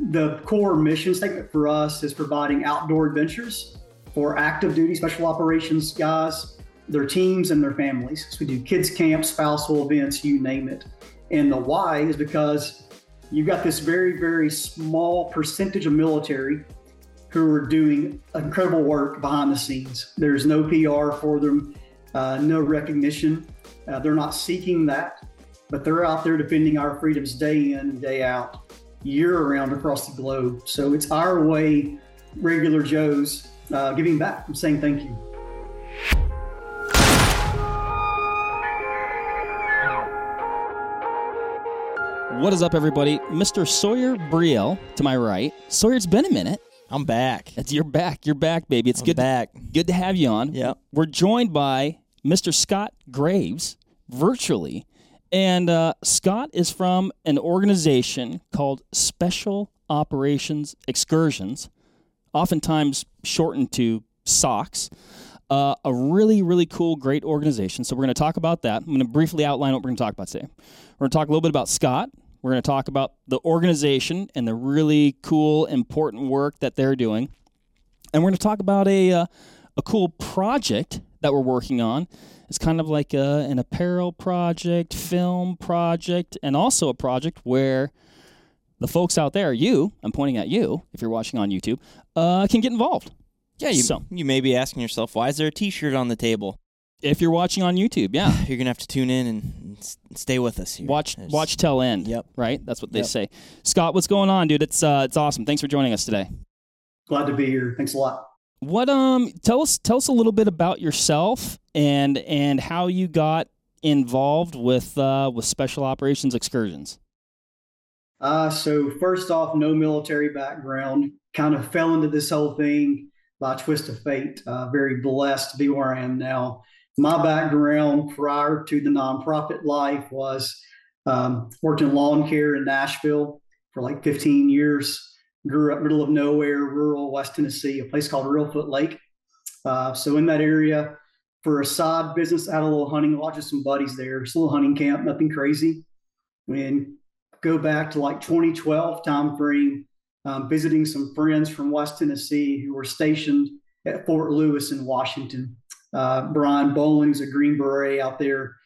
The core mission statement for us is providing outdoor adventures for active duty special operations guys, their teams, and their families. So we do kids camps, spousal events, you name it. And the why is because you've got this very, very small percentage of military who are doing incredible work behind the scenes. There's no PR for them, uh, no recognition. Uh, they're not seeking that, but they're out there defending our freedoms day in, day out, year round across the globe. So it's our way, regular Joes, uh, giving back and saying thank you. What is up, everybody? Mr. Sawyer Brielle to my right. Sawyer, it's been a minute. I'm back. It's you're back. You're back, baby. It's I'm good. back. Good to have you on. Yeah. We're joined by Mr. Scott Graves virtually, and uh, Scott is from an organization called Special Operations Excursions, oftentimes shortened to SOX. Uh, a really, really cool, great organization. So we're going to talk about that. I'm going to briefly outline what we're going to talk about today. We're going to talk a little bit about Scott. We're going to talk about the organization and the really cool, important work that they're doing. And we're going to talk about a, uh, a cool project that we're working on. It's kind of like a, an apparel project, film project, and also a project where the folks out there, you, I'm pointing at you if you're watching on YouTube, uh, can get involved. Yeah, you, So- you may be asking yourself, why is there a T-shirt on the table? If you're watching on YouTube, yeah. You're gonna have to tune in and s- stay with us here. Watch There's- watch till end. Yep. Right? That's what they Yep. say. Scott, what's going on, dude? It's uh it's awesome. Thanks for joining us today. Glad to be here. Thanks a lot. What um tell us tell us a little bit about yourself and and how you got involved with uh with special operations excursions. Uh, so first off, no military background. Kind of fell into this whole thing by twist of fate. Uh, very blessed to be where I am now. My background prior to the nonprofit life was um, worked in lawn care in Nashville for like 15 years. Grew up middle of nowhere, rural West Tennessee, a place called Reelfoot Lake. Uh, so in that area, for a side business, had a little hunting lodge with some buddies there. Just a little hunting camp, nothing crazy. And go back to like 2012 time frame, um, visiting some friends from West Tennessee who were stationed at Fort Lewis in Washington. Uh, Brian Bowling's a Green Beret out there,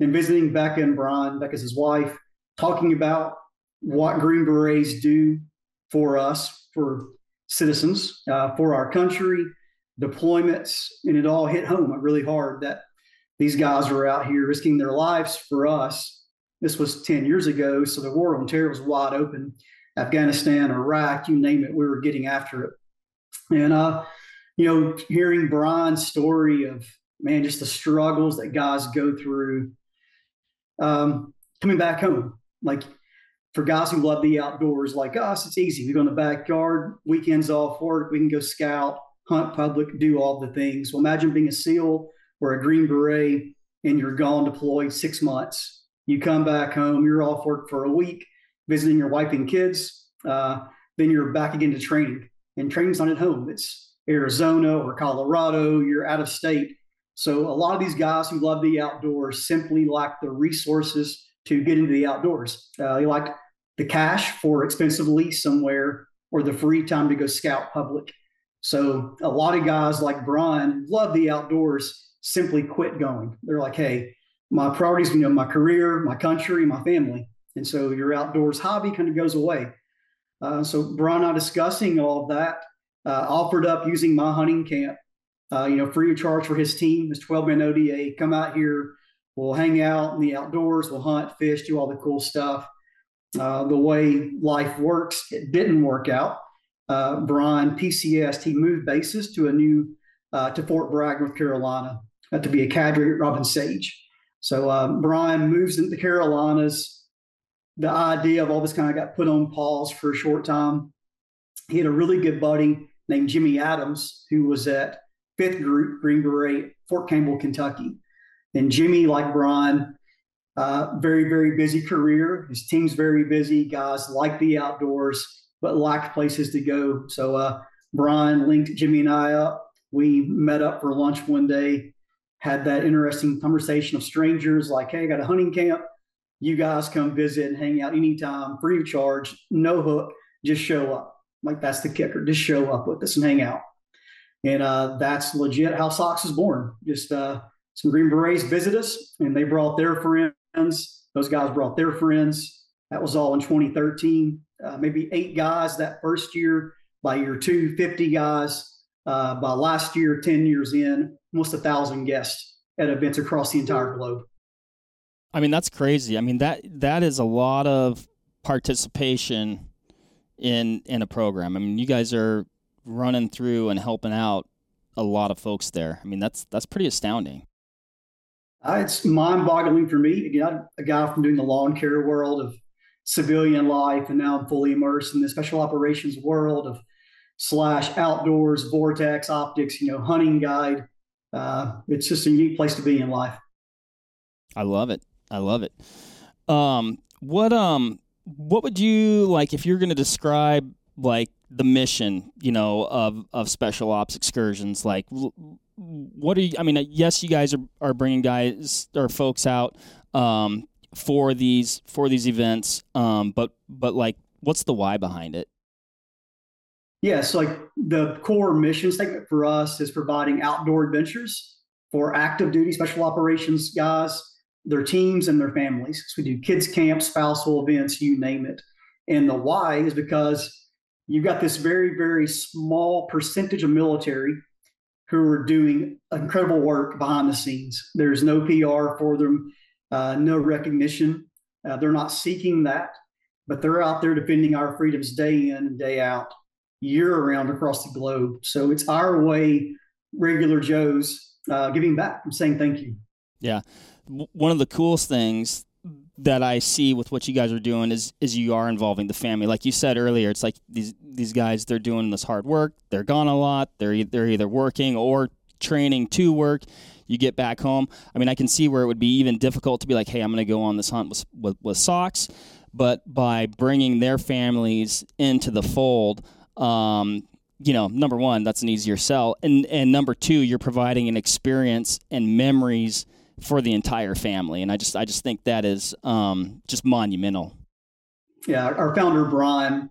and visiting Becca and Brian, Becca's his wife, talking about what Green Berets do for us, for citizens, uh, for our country, deployments, and it all hit home really hard that these guys were out here risking their lives for us this was 10 years ago, so the war on terror was wide open. Afghanistan, Iraq, you name it, we were getting after it. And, uh, you know, hearing Brian's story of, man, just the struggles that guys go through um, coming back home. Like for guys who love the outdoors like us, it's easy. We go in the backyard, weekends off work, we can go scout, hunt public, do all the things. Well, imagine being a SEAL or a Green Beret and you're gone deployed six months you come back home, you're off work for a week, visiting your wife and kids. Uh, then you're back again to training. And training's not at home, it's Arizona or Colorado, you're out of state. So a lot of these guys who love the outdoors simply lack the resources to get into the outdoors. Uh, they lack the cash for expensive lease somewhere or the free time to go scout public. So a lot of guys like Brian love the outdoors, simply quit going. They're like, hey, my priorities, you know, my career, my country, my family. And so your outdoors hobby kind of goes away. Uh, so Brian and I discussing all of that, uh, offered up using my hunting camp, uh, you know, free of charge for his team, his 12 man ODA. Come out here, we'll hang out in the outdoors, we'll hunt, fish, do all the cool stuff. Uh, the way life works, it didn't work out. Uh, Brian PCS, he moved bases to a new uh, to Fort Bragg, North Carolina, to be a cadre at Robin Sage. So um, Brian moves into the Carolinas. The idea of all this kind of got put on pause for a short time. He had a really good buddy named Jimmy Adams who was at Fifth Group Green Beret, Fort Campbell, Kentucky. And Jimmy, like Brian, uh, very very busy career. His team's very busy. Guys like the outdoors, but lacked places to go. So uh, Brian linked Jimmy and I up. We met up for lunch one day had that interesting conversation of strangers like, hey, I got a hunting camp. You guys come visit and hang out anytime, free of charge, no hook. just show up. Like that's the kicker. Just show up with us and hang out. And uh, that's legit how SOX is born. Just uh, some Green Berets visit us, and they brought their friends. Those guys brought their friends. That was all in 2013. Uh, maybe eight guys that first year. By year two, 50 guys. Uh, by last year, 10 years in, almost a thousand guests at events across the entire globe. I mean, that's crazy. I mean that that is a lot of participation in in a program. I mean, you guys are running through and helping out a lot of folks there. I mean, that's that's pretty astounding. Uh, it's mind-boggling for me. Again, a guy from doing the lawn care world of civilian life, and now I'm fully immersed in the special operations world of slash outdoors, vortex optics. You know, hunting guide. Uh, it's just a unique place to be in life. I love it. I love it. Um, what um, what would you like if you're going to describe like the mission, you know, of of special ops excursions? Like, what are you? I mean, yes, you guys are are bringing guys or folks out um, for these for these events, um, but but like, what's the why behind it? Yes, like the core mission statement for us is providing outdoor adventures for active duty special operations guys, their teams, and their families. So we do kids camps, spousal events, you name it. And the why is because you've got this very, very small percentage of military who are doing incredible work behind the scenes. There's no PR for them, uh, no recognition. Uh, they're not seeking that, but they're out there defending our freedoms day in and day out, year around across the globe. So it's our way, regular Joes, uh, giving back and saying thank you. Yeah. One of the coolest things that I see with what you guys are doing is is you are involving the family. Like you said earlier, it's like these these guys they're doing this hard work. They're gone a lot. They're they're either working or training to work. You get back home. I mean, I can see where it would be even difficult to be like, hey, I'm going to go on this hunt with, with, with Sox, but by bringing their families into the fold. Um, you know, number one, that's an easier sell, and and number two, you're providing an experience and memories for the entire family. And I just I just think that is um, just monumental. Yeah, our founder Brian,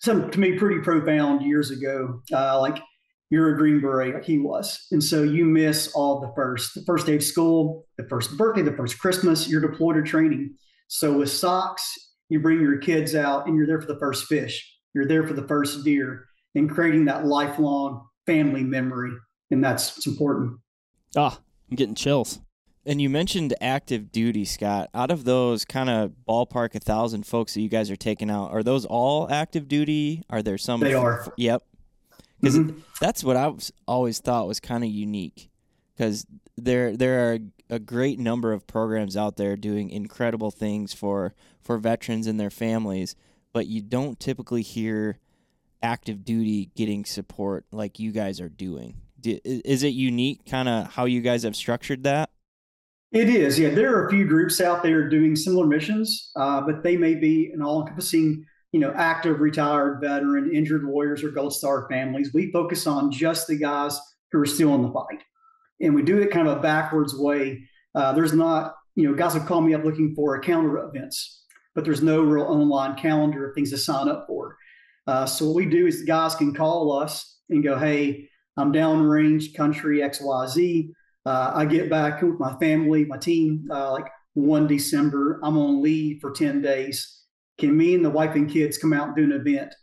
something to me pretty profound years ago. Uh, like you're a Green Beret, he was, and so you miss all the first, the first day of school, the first birthday, the first Christmas. You're deployed to training. So with SOX, you bring your kids out, and you're there for the first fish. You're there for the first deer, and creating that lifelong family memory, and that's it's important. Ah, I'm getting chills. And you mentioned active duty, Scott. Out of those kind of ballpark a thousand folks that you guys are taking out, are those all active duty? Are there some? They are. F- yep. Because mm-hmm. that's what I was always thought was kind of unique. Because there there are a great number of programs out there doing incredible things for for veterans and their families, but you don't typically hear active duty getting support like you guys are doing. Is it unique, kind of how you guys have structured that? It is, yeah. There are a few groups out there doing similar missions, uh, but they may be an all-encompassing, you know, active, retired, veteran, injured warriors, or Gold Star families. We focus on just the guys who are still in the fight, and we do it kind of a backwards way. Uh, there's not, you know, guys will call me up looking for a calendar events, but there's no real online calendar of things to sign up for. Uh, so what we do is the guys can call us and go, "Hey, I'm downrange, country X Y Z." Uh, I get back with my family, my team, uh, like one December. I'm on leave for 10 days. Can me and the wife and kids come out and do an event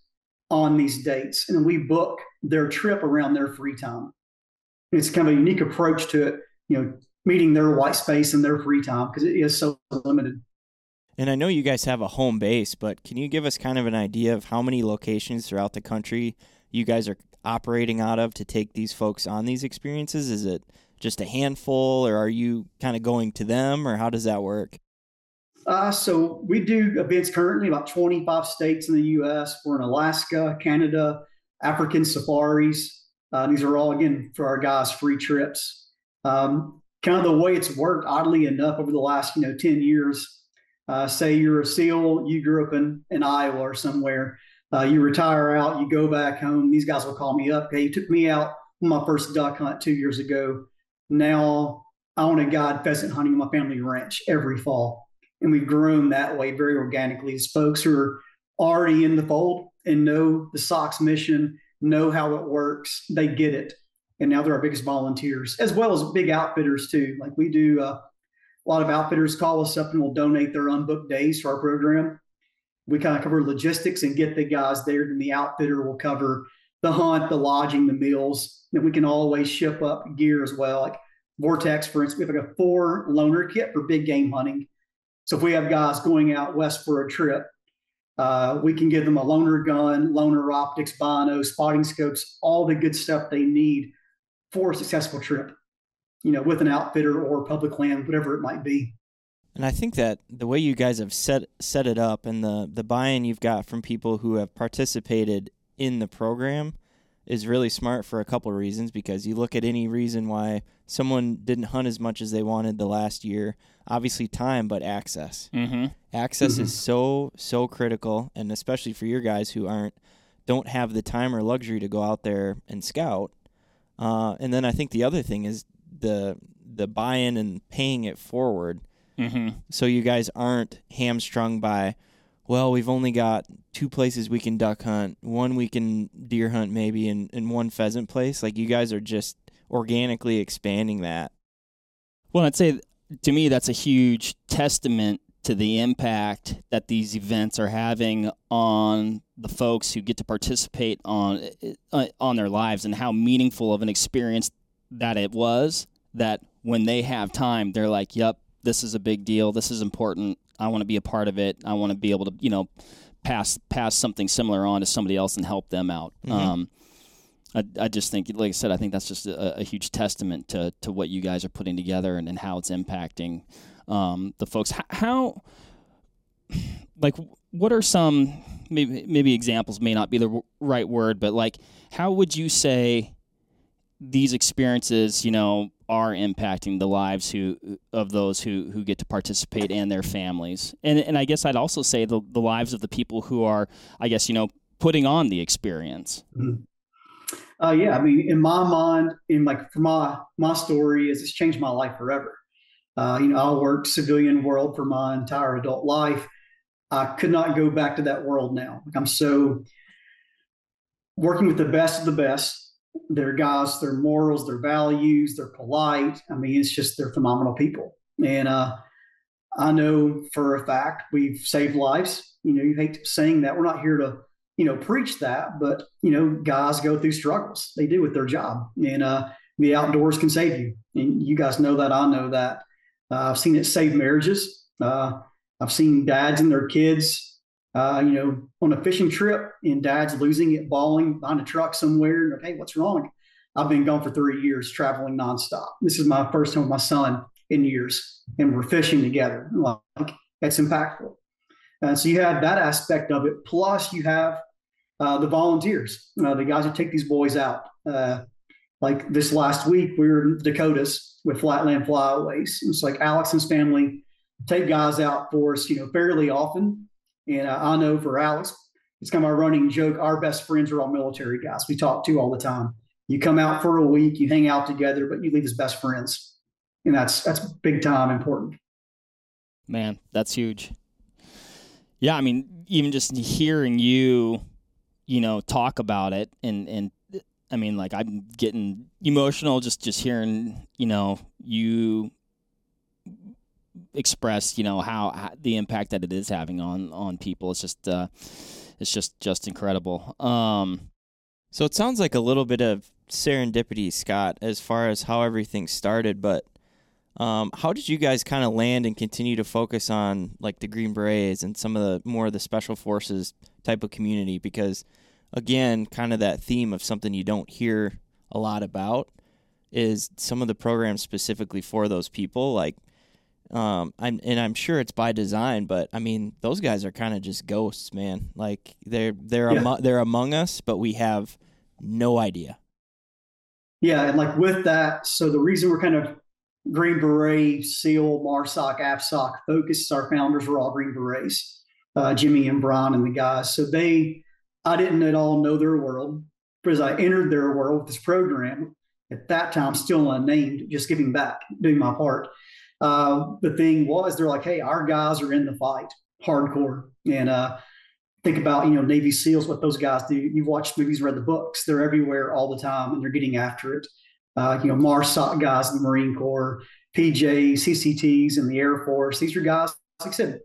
on these dates? And we book their trip around their free time. And it's kind of a unique approach to it, you know, meeting their white space and their free time because it is so limited. And I know you guys have a home base, but can you give us kind of an idea of how many locations throughout the country you guys are operating out of to take these folks on these experiences? Is it just a handful, or are you kind of going to them, or how does that work? Uh, so we do events currently about 25 states in the U.S. We're in Alaska, Canada, African safaris. Uh, these are all again for our guys free trips. Um, kind of the way it's worked, oddly enough, over the last you know 10 years. Uh, say you're a SEAL, you grew up in, in Iowa or somewhere. Uh, you retire out, you go back home. These guys will call me up. Okay, you took me out on my first duck hunt two years ago. Now I own a guide pheasant hunting on my family ranch every fall. And we've grown that way very organically. As folks who are already in the fold and know the Sox mission, know how it works. They get it. And now they're our biggest volunteers, as well as big outfitters, too. Like we do, uh, a lot of outfitters call us up and will donate their unbooked days to our program. We kind of cover logistics and get the guys there. Then the outfitter will cover the hunt, the lodging, the meals. And we can always ship up gear as well. Like Vortex, for instance, we have like a four loaner kit for big game hunting. So if we have guys going out west for a trip, uh, we can give them a loaner gun, loaner optics, bino, spotting scopes, all the good stuff they need for a successful trip, you know, with an outfitter or public land, whatever it might be. And I think that the way you guys have set set it up and the the buy-in you've got from people who have participated in the program is really smart for a couple of reasons because you look at any reason why someone didn't hunt as much as they wanted the last year obviously time but access mm-hmm. access Mhm. is so so critical and especially for your guys who aren't don't have the time or luxury to go out there and scout uh, and then i think the other thing is the the buy-in and paying it forward Mm-hmm. so you guys aren't hamstrung by well we've only got two places we can duck hunt. One we can deer hunt maybe and, and one pheasant place. Like you guys are just organically expanding that. Well, I'd say to me that's a huge testament to the impact that these events are having on the folks who get to participate on uh, on their lives and how meaningful of an experience that it was that when they have time they're like yep this is a big deal. This is important i want to be a part of it i want to be able to you know pass pass something similar on to somebody else and help them out Mhm. um, I, I just think, like I said, I think that's just a, a huge testament to, to what you guys are putting together and, and how it's impacting um, the folks. H- How, like, what are some maybe maybe examples may not be the right word, but like, how would you say these experiences, you know, are impacting the lives who of those who who get to participate and their families, and and I guess I'd also say the the lives of the people who are, I guess, you know, putting on the experience. Uh, yeah, I mean, in my mind, in like for my my story is it's changed my life forever. Uh, you know, I worked civilian world for my entire adult life. I could not go back to that world now. Like I'm so working with the best of the best. Their guys, their morals, their values, they're polite. I mean, it's just they're phenomenal people. And uh, I know for a fact we've saved lives. You know, you hate saying that. We're not here to you know, preach that, but you know, guys go through struggles. They do with their job, and uh, the outdoors can save you. And you guys know that. I know that. Uh, I've seen it save marriages. Uh, I've seen dads and their kids, uh, you know, on a fishing trip, and dads losing it, bawling behind a truck somewhere. Like, hey, what's wrong? I've been gone for three years, traveling nonstop. This is my first time with my son in years, and we're fishing together. Like that's impactful. Uh, so you have that aspect of it. Plus, you have uh, the volunteers, uh, the guys who take these boys out. Uh, like this last week, we were in Dakotas with Flatland Flyways. It's like Alex and his family take guys out for us, you know, fairly often. And uh, I know for Alex, it's kind of a running joke. Our best friends are all military guys. We talk to all the time. You come out for a week, you hang out together, but you leave as best friends, and that's that's big time important. Man, that's huge. Yeah, I mean, even just hearing you, you know, talk about it, and and I mean, like I'm getting emotional just just hearing, you know, you express, you know, how, how the impact that it is having on on people. It's just, uh, it's just just incredible. Um, So it sounds like a little bit of serendipity, Scott, as far as how everything started. But um, how did you guys kind of land and continue to focus on like the Green Berets and some of the more of the special forces type of community? Because again, kind of that theme of something you don't hear a lot about is some of the programs specifically for those people. Like, um, I'm and I'm sure it's by design, but I mean, those guys are kind of just ghosts, man. Like they're they're Yeah. they're among us, but we have no idea. Yeah, and like with that, so the reason we're kind of Green Beret, SEAL, MARSOC, AFSOC focused, our founders were all Green Berets, uh, Jimmy and Brian and the guys. So they, I didn't at all know their world, as I entered their world with this program, at that time still unnamed, just giving back, doing my part. Uh, the thing was, they're like, hey, our guys are in the fight, hardcore, and uh, think about you know Navy SEALs, what those guys do. You've watched movies, read the books. They're everywhere all the time, and they're getting after it. Uh, you know, MARSOC guys in the Marine Corps, PJs, CCTs in the Air Force. These are guys, like I said,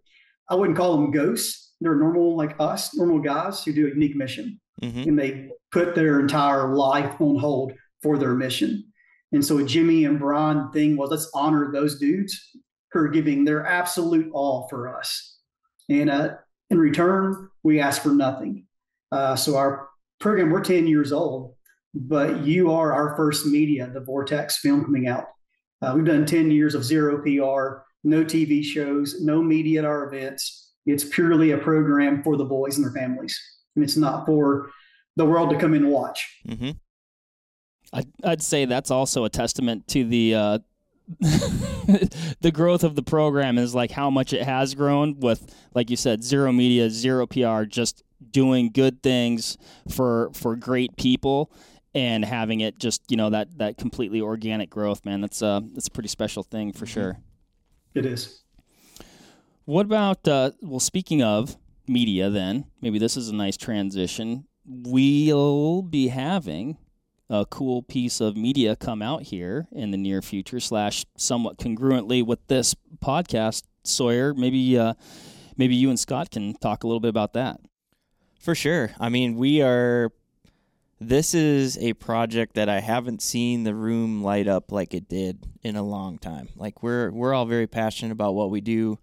I wouldn't call them ghosts. They're normal, like us, normal guys who do a unique mission, mm-hmm. and they put their entire life on hold for their mission. And so, a Jimmy and Brian thing was let's honor those dudes who are giving their absolute all for us. And uh, in return, we ask for nothing. Uh, so our program, we're 10 years old, but you are our first media, the Vortex film coming out. Uh, we've done 10 years of zero PR, no TV shows, no media at our events. It's purely a program for the boys and their families. And it's not for the world to come in and watch. Mm-hmm. I'd, I'd say that's also a testament to the uh, the growth of the program is like how much it has grown with like you said zero media zero pr just doing good things for for great people and having it just you know that that completely organic growth man. That's uh that's a pretty special thing for mm-hmm. sure. It is. What about uh well speaking of media then maybe this is a nice transition. We'll be having a cool piece of media come out here in the near future, slash somewhat congruently with this podcast, Sawyer. Maybe uh, maybe you and Scott can talk a little bit about that. For sure. I mean, we are. This is a project that I haven't seen the room light up like it did in a long time. Like we're we're all very passionate about what we do.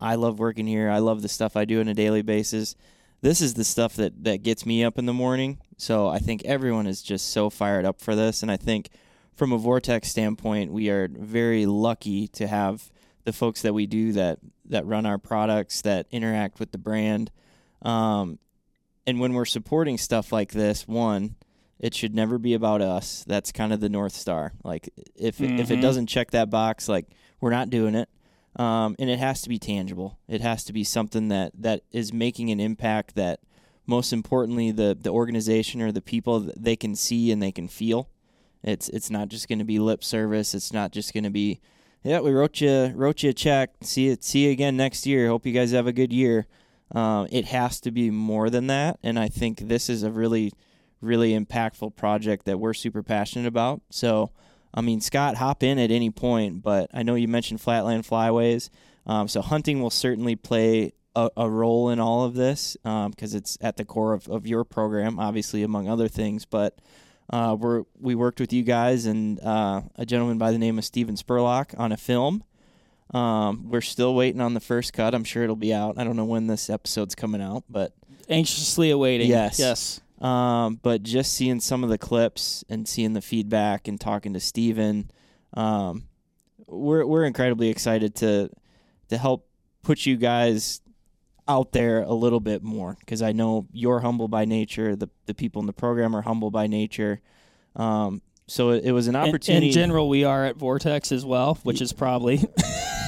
I love working here. I love the stuff I do on a daily basis this is the stuff that that gets me up in the morning. So I think everyone is just so fired up for this, and I think from a vortex standpoint, we are very lucky to have the folks that we do that that run our products that interact with the brand. Um, and when we're supporting stuff like this, one, it should never be about us. That's kind of the north star. Like if mm-hmm. if it mm-hmm. doesn't check that box, like we're not doing it um, and it has to be tangible. It has to be something that that is making an impact. That most importantly, the the organization or the people they can see and they can feel. It's it's not just going to be lip service. It's not just going to be, yeah, we wrote you wrote you a check. See it. See you again next year. Hope you guys have a good year. Um, it has to be more than that, and I think this is a really really impactful project that we're super passionate about. So I mean, Scott, hop in at any point, but I know you mentioned Flatland Flyways. Um, so hunting will certainly play a, a role in all of this because um, it's at the core of, of your program, obviously, among other things. But uh, we're, we worked with you guys and uh, a gentleman by the name of Steven Spurlock on a film. Um, we're still waiting on the first cut. I'm sure it'll be out. I don't know when this episode's coming out, but anxiously awaiting. Yes, yes. Um, but just seeing some of the clips and seeing the feedback and talking to Steven, um, we're we're incredibly excited to to help put you guys out there a little bit more because I know you're humble by nature. The the people in the program are humble by nature. Um, so it, it was an opportunity. In, in general, we are at Vortex as well, which is probably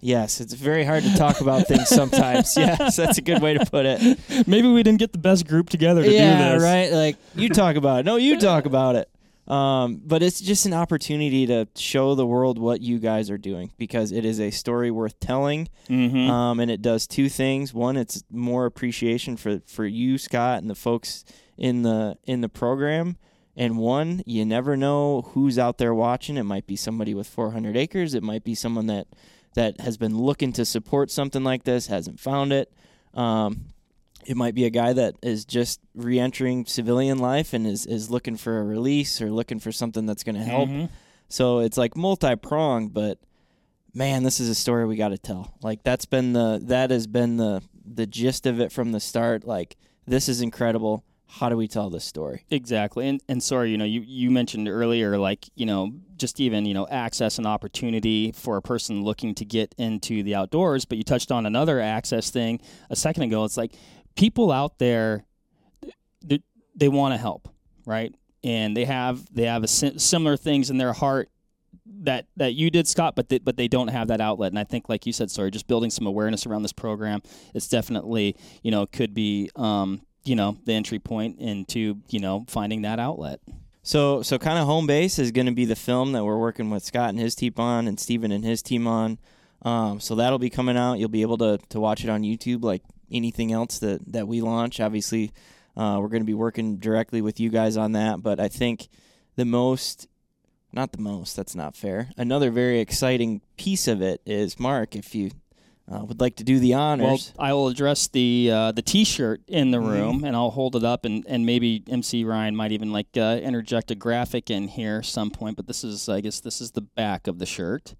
yes, it's very hard to talk about things sometimes. yes, that's a good way to put it. Maybe we didn't get the best group together to yeah, do this. right. Like you talk about it. No, you talk about it. Um, but it's just an opportunity to show the world what you guys are doing because it is a story worth telling. Mm-hmm. Um, and it does two things. One, it's more appreciation for for you, Scott, and the folks in the in the program. And one, you never know who's out there watching. It might be somebody with 400 acres. It might be someone that that has been looking to support something like this, hasn't found it. Um, it might be a guy that is just re-entering civilian life and is, is looking for a release or looking for something that's going to help. Mm-hmm. So it's like multi-pronged, but man, this is a story we got to tell. Like that's been the that has been the the gist of it from the start. Like this is incredible how do we tell this story? Exactly. And and sorry, you know, you, you mentioned earlier like, you know, just even, you know, access and opportunity for a person looking to get into the outdoors, but you touched on another access thing a second ago. It's like people out there they, they want to help, right? And they have they have a similar things in their heart that that you did, Scott, but they, but they don't have that outlet. And I think, like you said, sorry, just building some awareness around this program, it's definitely you know could be um, you know the entry point into you know finding that outlet. So so kind of home base is going to be the film that we're working with Scott and his team on, and Steven and his team on. Um, so that'll be coming out. You'll be able to to watch it on YouTube, like anything else that that we launch. Obviously, uh, we're going to be working directly with you guys on that. But I think the most, not the most, that's not fair. Another very exciting piece of it is Mark. If you uh, would like to do the honors. Well, I will address the uh, the T-shirt in the mm-hmm. room, mm-hmm. and I'll hold it up, and, and maybe MC Ryan might even like uh, interject a graphic in here some point. But this is, I guess, this is the back of the shirt.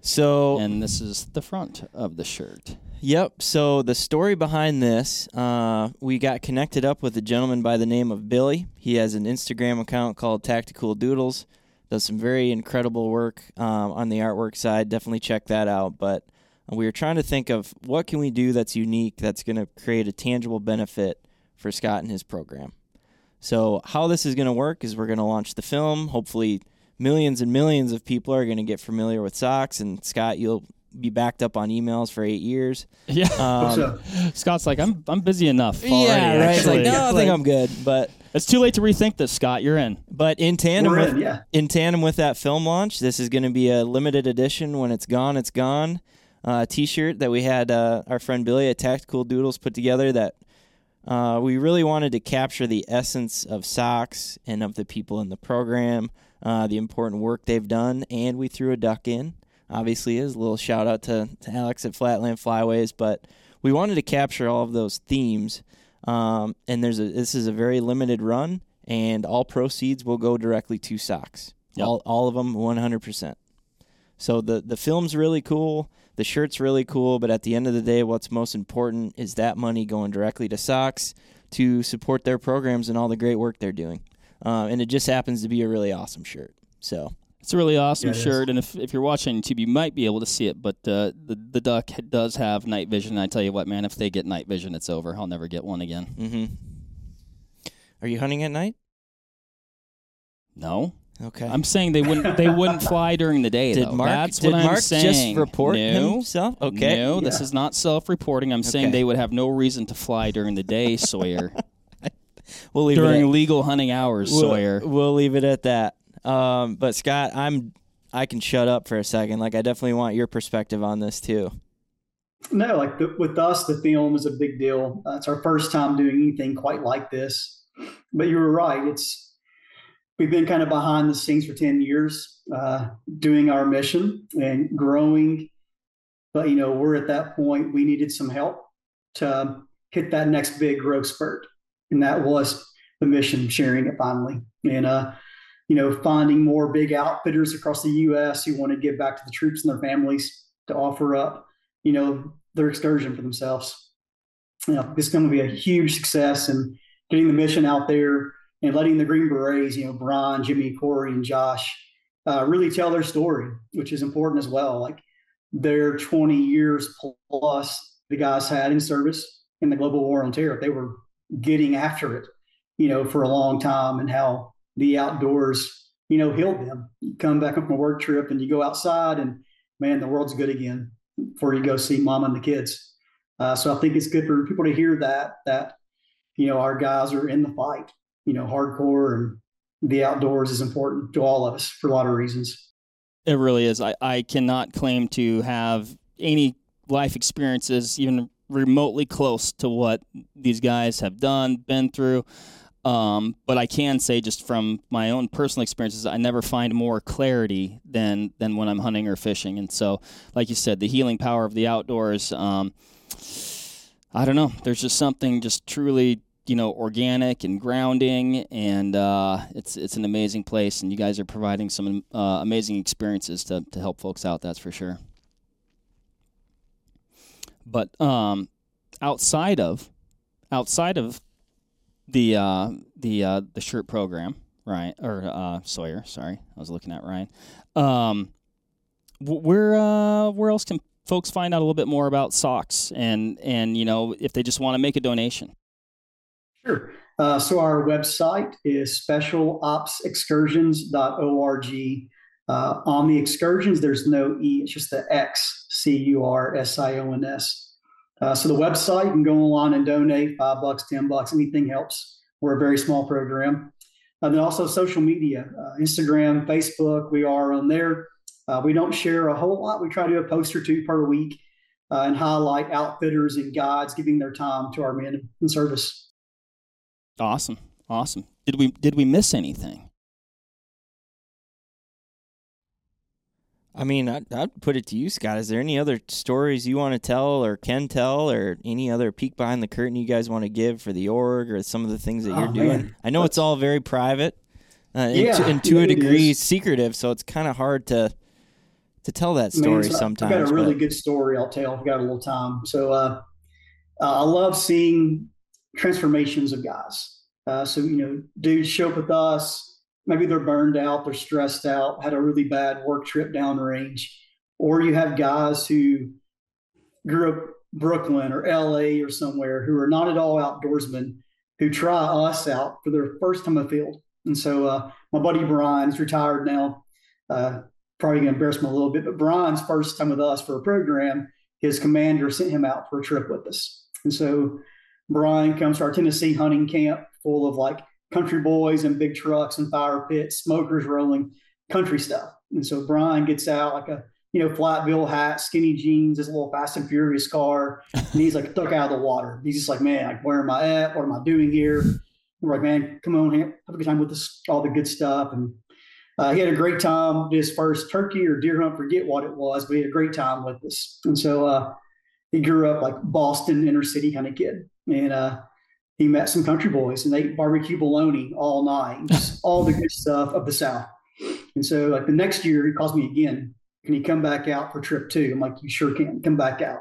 So, and this is the front of the shirt. Yep. So the story behind this, uh, we got connected up with a gentleman by the name of Billy. He has an Instagram account called Tactical Doodles. Does some very incredible work um, on the artwork side. Definitely check that out. But we were trying to think of what can we do that's unique that's going to create a tangible benefit for Scott and his program. So how this is going to work is we're going to launch the film. Hopefully, millions and millions of people are going to get familiar with SOX. And Scott, you'll be backed up on emails for eight years. Yeah. Um, Scott's like, I'm I'm busy enough. Already, yeah, right. It's like, no, I think I'm good, but it's too late to rethink this, Scott. You're in. But in tandem with yeah. in tandem with that film launch, this is going to be a limited edition. When it's gone, it's gone uh, T-shirt that we had uh, our friend Billy at Tactical Doodles put together. That uh, we really wanted to capture the essence of SOX and of the people in the program, uh, the important work they've done, and we threw a duck in. Obviously, as a little shout out to, to Alex at Flatland Flyways, but we wanted to capture all of those themes. Um, and there's a this is a very limited run, and all proceeds will go directly to SOX. Yep. All all of them, 100 percent. So the the film's really cool. The shirt's really cool, but at the end of the day, what's most important is that money going directly to SOX to support their programs and all the great work they're doing. Uh, and it just happens to be a really awesome shirt. So it's a really awesome yeah, shirt, and if, if you're watching YouTube, you might be able to see it. But uh, the the duck does have night vision. And I tell you what, man, if they get night vision, it's over. I'll never get one again. Mm-hmm. Are you hunting at night? No. Okay. I'm saying they wouldn't they wouldn't fly during the day. Did though. Mark? That's did what I'm saying. just report no, himself? Okay. No, yeah. this is not self-reporting. I'm saying they would have no reason to fly during the day, Sawyer. we'll leave during it at, legal hunting hours, we'll, Sawyer. We'll leave it at that. Um, but Scott, I'm I can shut up for a second. Like I definitely want your perspective on this too. No, like the, with us, the film is a big deal. Uh, it's our first time doing anything quite like this. But you were right. It's we've been kind of behind the scenes for 10 years uh, doing our mission and growing. But you know we're at that point we needed some help to hit that next big growth spurt. And that was the mission sharing it finally. And uh you know finding more big outfitters across the us who want to give back to the troops and their families to offer up you know their excursion for themselves. You know it's going to be a huge success and getting the mission out there and letting the Green Berets, you know, Brian, Jimmy, Corey, and Josh, uh, really tell their story, which is important as well. Like their 20 years plus the guys had in service in the global war on terror, they were getting after it, you know, for a long time, and how the outdoors, you know, healed them. You come back from a work trip and you go outside, and man, the world's good again before you go see mom and the kids. Uh, so I think it's good for people to hear that that you know our guys are in the fight you know, hardcore and the outdoors is important to all of us for a lot of reasons. It really is. I, I cannot claim to have any life experiences even remotely close to what these guys have done, been through. Um, but I can say just from my own personal experiences, I never find more clarity than than when I'm hunting or fishing. And so, like you said, the healing power of the outdoors. Um, I don't know. There's just something just truly you know organic and grounding and uh, it's it's an amazing place and you guys are providing some uh, amazing experiences to, to help folks out that's for sure. But um, outside of outside of the uh, the uh, the shirt program Ryan or uh, Sawyer sorry I was looking at Ryan um, where uh, where else can folks find out a little bit more about SOX and and you know if they just want to make a donation Sure. Uh, so our website is specialopsexcursions.org. Uh, on the excursions, there's no E, it's just the X, C U R S I O N S. Uh, so the website, you can go online and donate five bucks, 10 bucks, anything helps. We're a very small program. And then also social media, uh, Instagram, Facebook, we are on there. Uh, we don't share a whole lot. We try to do a post or two per week. uh, and highlight outfitters and guides giving their time to our men in service. Awesome, awesome. Did we did we miss anything? I mean, I'd, I'd, put it to you, Scott. Is there any other stories you want to tell or can tell or any other peek behind the curtain you guys want to give for the org or some of the things that oh, you're doing? Man. I know That's, it's all very private uh, yeah, and to, and to a degree secretive, so it's kind of hard to to tell that story man, sometimes. I've got a really but... good story I'll tell if we got a little time. So uh, uh, I love seeing transformations of guys. Uh, so, you know, dudes show up with us maybe they're burned out, they're stressed out, had a really bad work trip down range, or you have guys who grew up Brooklyn or LA or somewhere who are not at all outdoorsmen who try us out for their first time field. And so uh, my buddy Brian is retired now. Uh, probably going to embarrass him a little bit, but Brian's first time with us for a program, his commander sent him out for a trip with us. And so Brian comes to our Tennessee hunting camp full of like country boys and big trucks and fire pits, smokers rolling, country stuff. And so Brian gets out like a you know flat bill hat, skinny jeans, his little Fast and Furious car, and he's like stuck out of the water. He's just like, man, like where am I at? What am I doing here? We're like, man, come on, have a good time with this, all the good stuff. And uh, he had a great time. His first turkey or deer hunt, forget what it was, but he had a great time with us. And so uh, he grew up like Boston inner city kind of kid, and uh, he met some country boys and they ate barbecue bologna all night, all the good stuff of the South. And so, like the next year, he calls me again. Can he come back out for trip two? I'm like, you sure can. Come back out.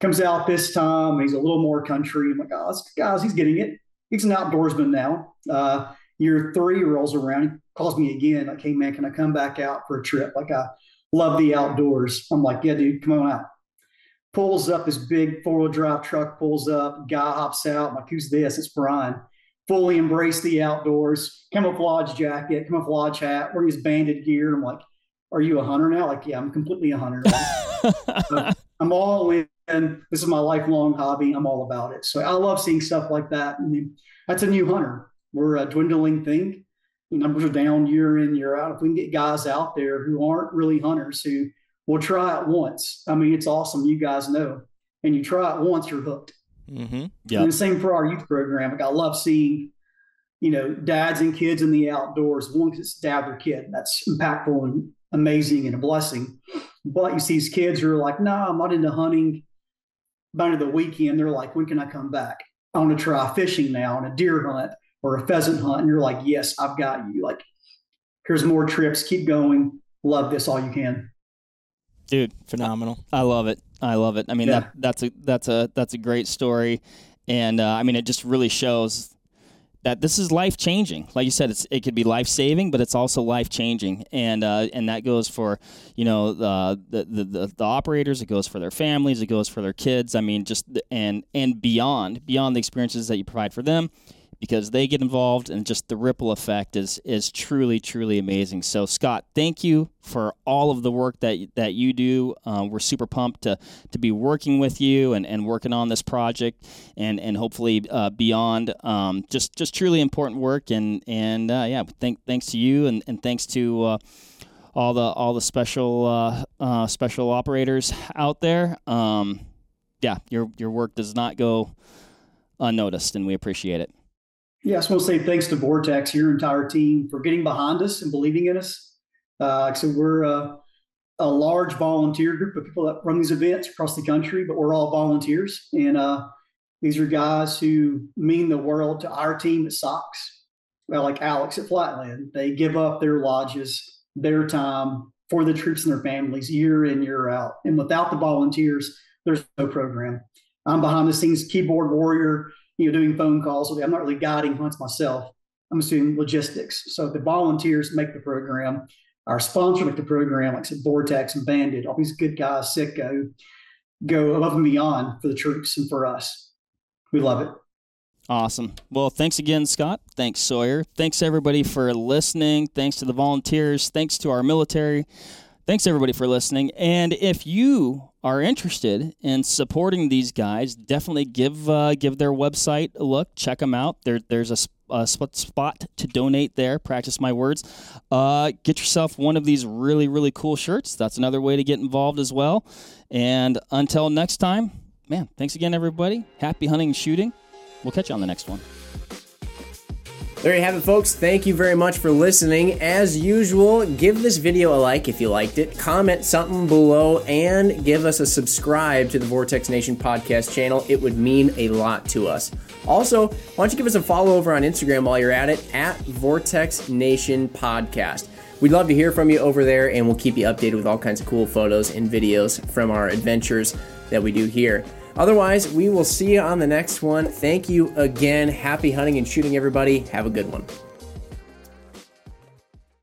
Comes out this time. He's a little more country. I'm like, oh, this guys, he's getting it. He's an outdoorsman now. Uh, year three rolls around. He calls me again. Like, hey man, can I come back out for a trip? Like, I love the outdoors. I'm like, yeah, dude, come on out pulls up his big four wheel drive truck, pulls up, guy hops out. I'm like, who's this? It's Brian. Fully embrace the outdoors, camouflage jacket, camouflage hat, wearing his banded gear. I'm like, are you a hunter now? Like, yeah, I'm completely a hunter. I'm all in. This is my lifelong hobby. I'm all about it. So I love seeing stuff like that. I mean, that's a new hunter. We're a dwindling thing. numbers are down year in, year out. If we can get guys out there who aren't really hunters, who well, try it once. I mean, it's awesome. You guys know. And you try it once, you're hooked. Mm-hmm. Yeah. And the same for our youth program. Like I love seeing, you know, dads and kids in the outdoors. One, because it's dad or kid. That's impactful and amazing and a blessing. But you see these kids who are like, no, I'm not into hunting. By the weekend, they're like, when can I come back? I want to try fishing now and a deer hunt or a pheasant hunt. And you're like, yes, I've got you. Like, here's more trips. Keep going. Love this all you can dude phenomenal. I love it. I love it. I mean yeah. that that's a that's a that's a great story. And uh, i mean it just really shows that this is life changing like you said it's it could be life saving but it's also life changing and uh, and that goes for you know the, the the the operators it goes for their families it goes for their kids. I mean just and and beyond beyond the experiences that you provide for them because they get involved and just the ripple effect is is truly truly amazing. So Scott, thank you for all of the work that that you do. Uh, we're super pumped to to be working with you and, and working on this project and and hopefully uh, beyond. Um, just just truly important work and and uh, yeah, thank, thanks to you and, and thanks to uh, all the all the special uh, uh, special operators out there. Um, yeah, your your work does not go unnoticed, and we appreciate it. Yeah, I just want to say thanks to Vortex, your entire team, for getting behind us and believing in us. Uh, said, we're uh, a large volunteer group of people that run these events across the country, but we're all volunteers. And uh, these are guys who mean the world to our team at SOX. Well, like Alex at Flatland, they give up their lodges, their time for the troops and their families year in, year out. And without the volunteers, there's no program. I'm behind the scenes keyboard warrior you know, doing phone calls. I'm not really guiding hunts myself. I'm assuming logistics. So the volunteers make the program. Our sponsor make the program, like I said, Vortex and Banded, all these good guys, Sitka, go above and beyond for the troops and for us. We love it. Awesome. Well, thanks again, Scott. Thanks, Sawyer. Thanks, everybody, for listening. Thanks to the volunteers. Thanks to our military. Thanks, everybody, for listening. And if you are interested in supporting these guys, definitely give uh, give their website a look. Check them out. There, there's a, spot, spot to donate there. Practice my words. Uh, get yourself one of these really, really cool shirts. That's another way to get involved as well. And until next time, man, thanks again, everybody. Happy hunting and shooting. We'll catch you on the next one. There you have it, folks. Thank you very much for listening. As usual, give this video a like if you liked it, comment something below, and give us a subscribe to the Vortex Nation podcast channel. It would mean a lot to us. Also, why don't you give us a follow over on Instagram while you're at it at Vortex Nation Podcast. We'd love to hear from you over there, and we'll keep you updated with all kinds of cool photos and videos from our adventures that we do here. Otherwise, we will see you on the next one. Thank you again. Happy hunting and shooting, everybody. Have a good one.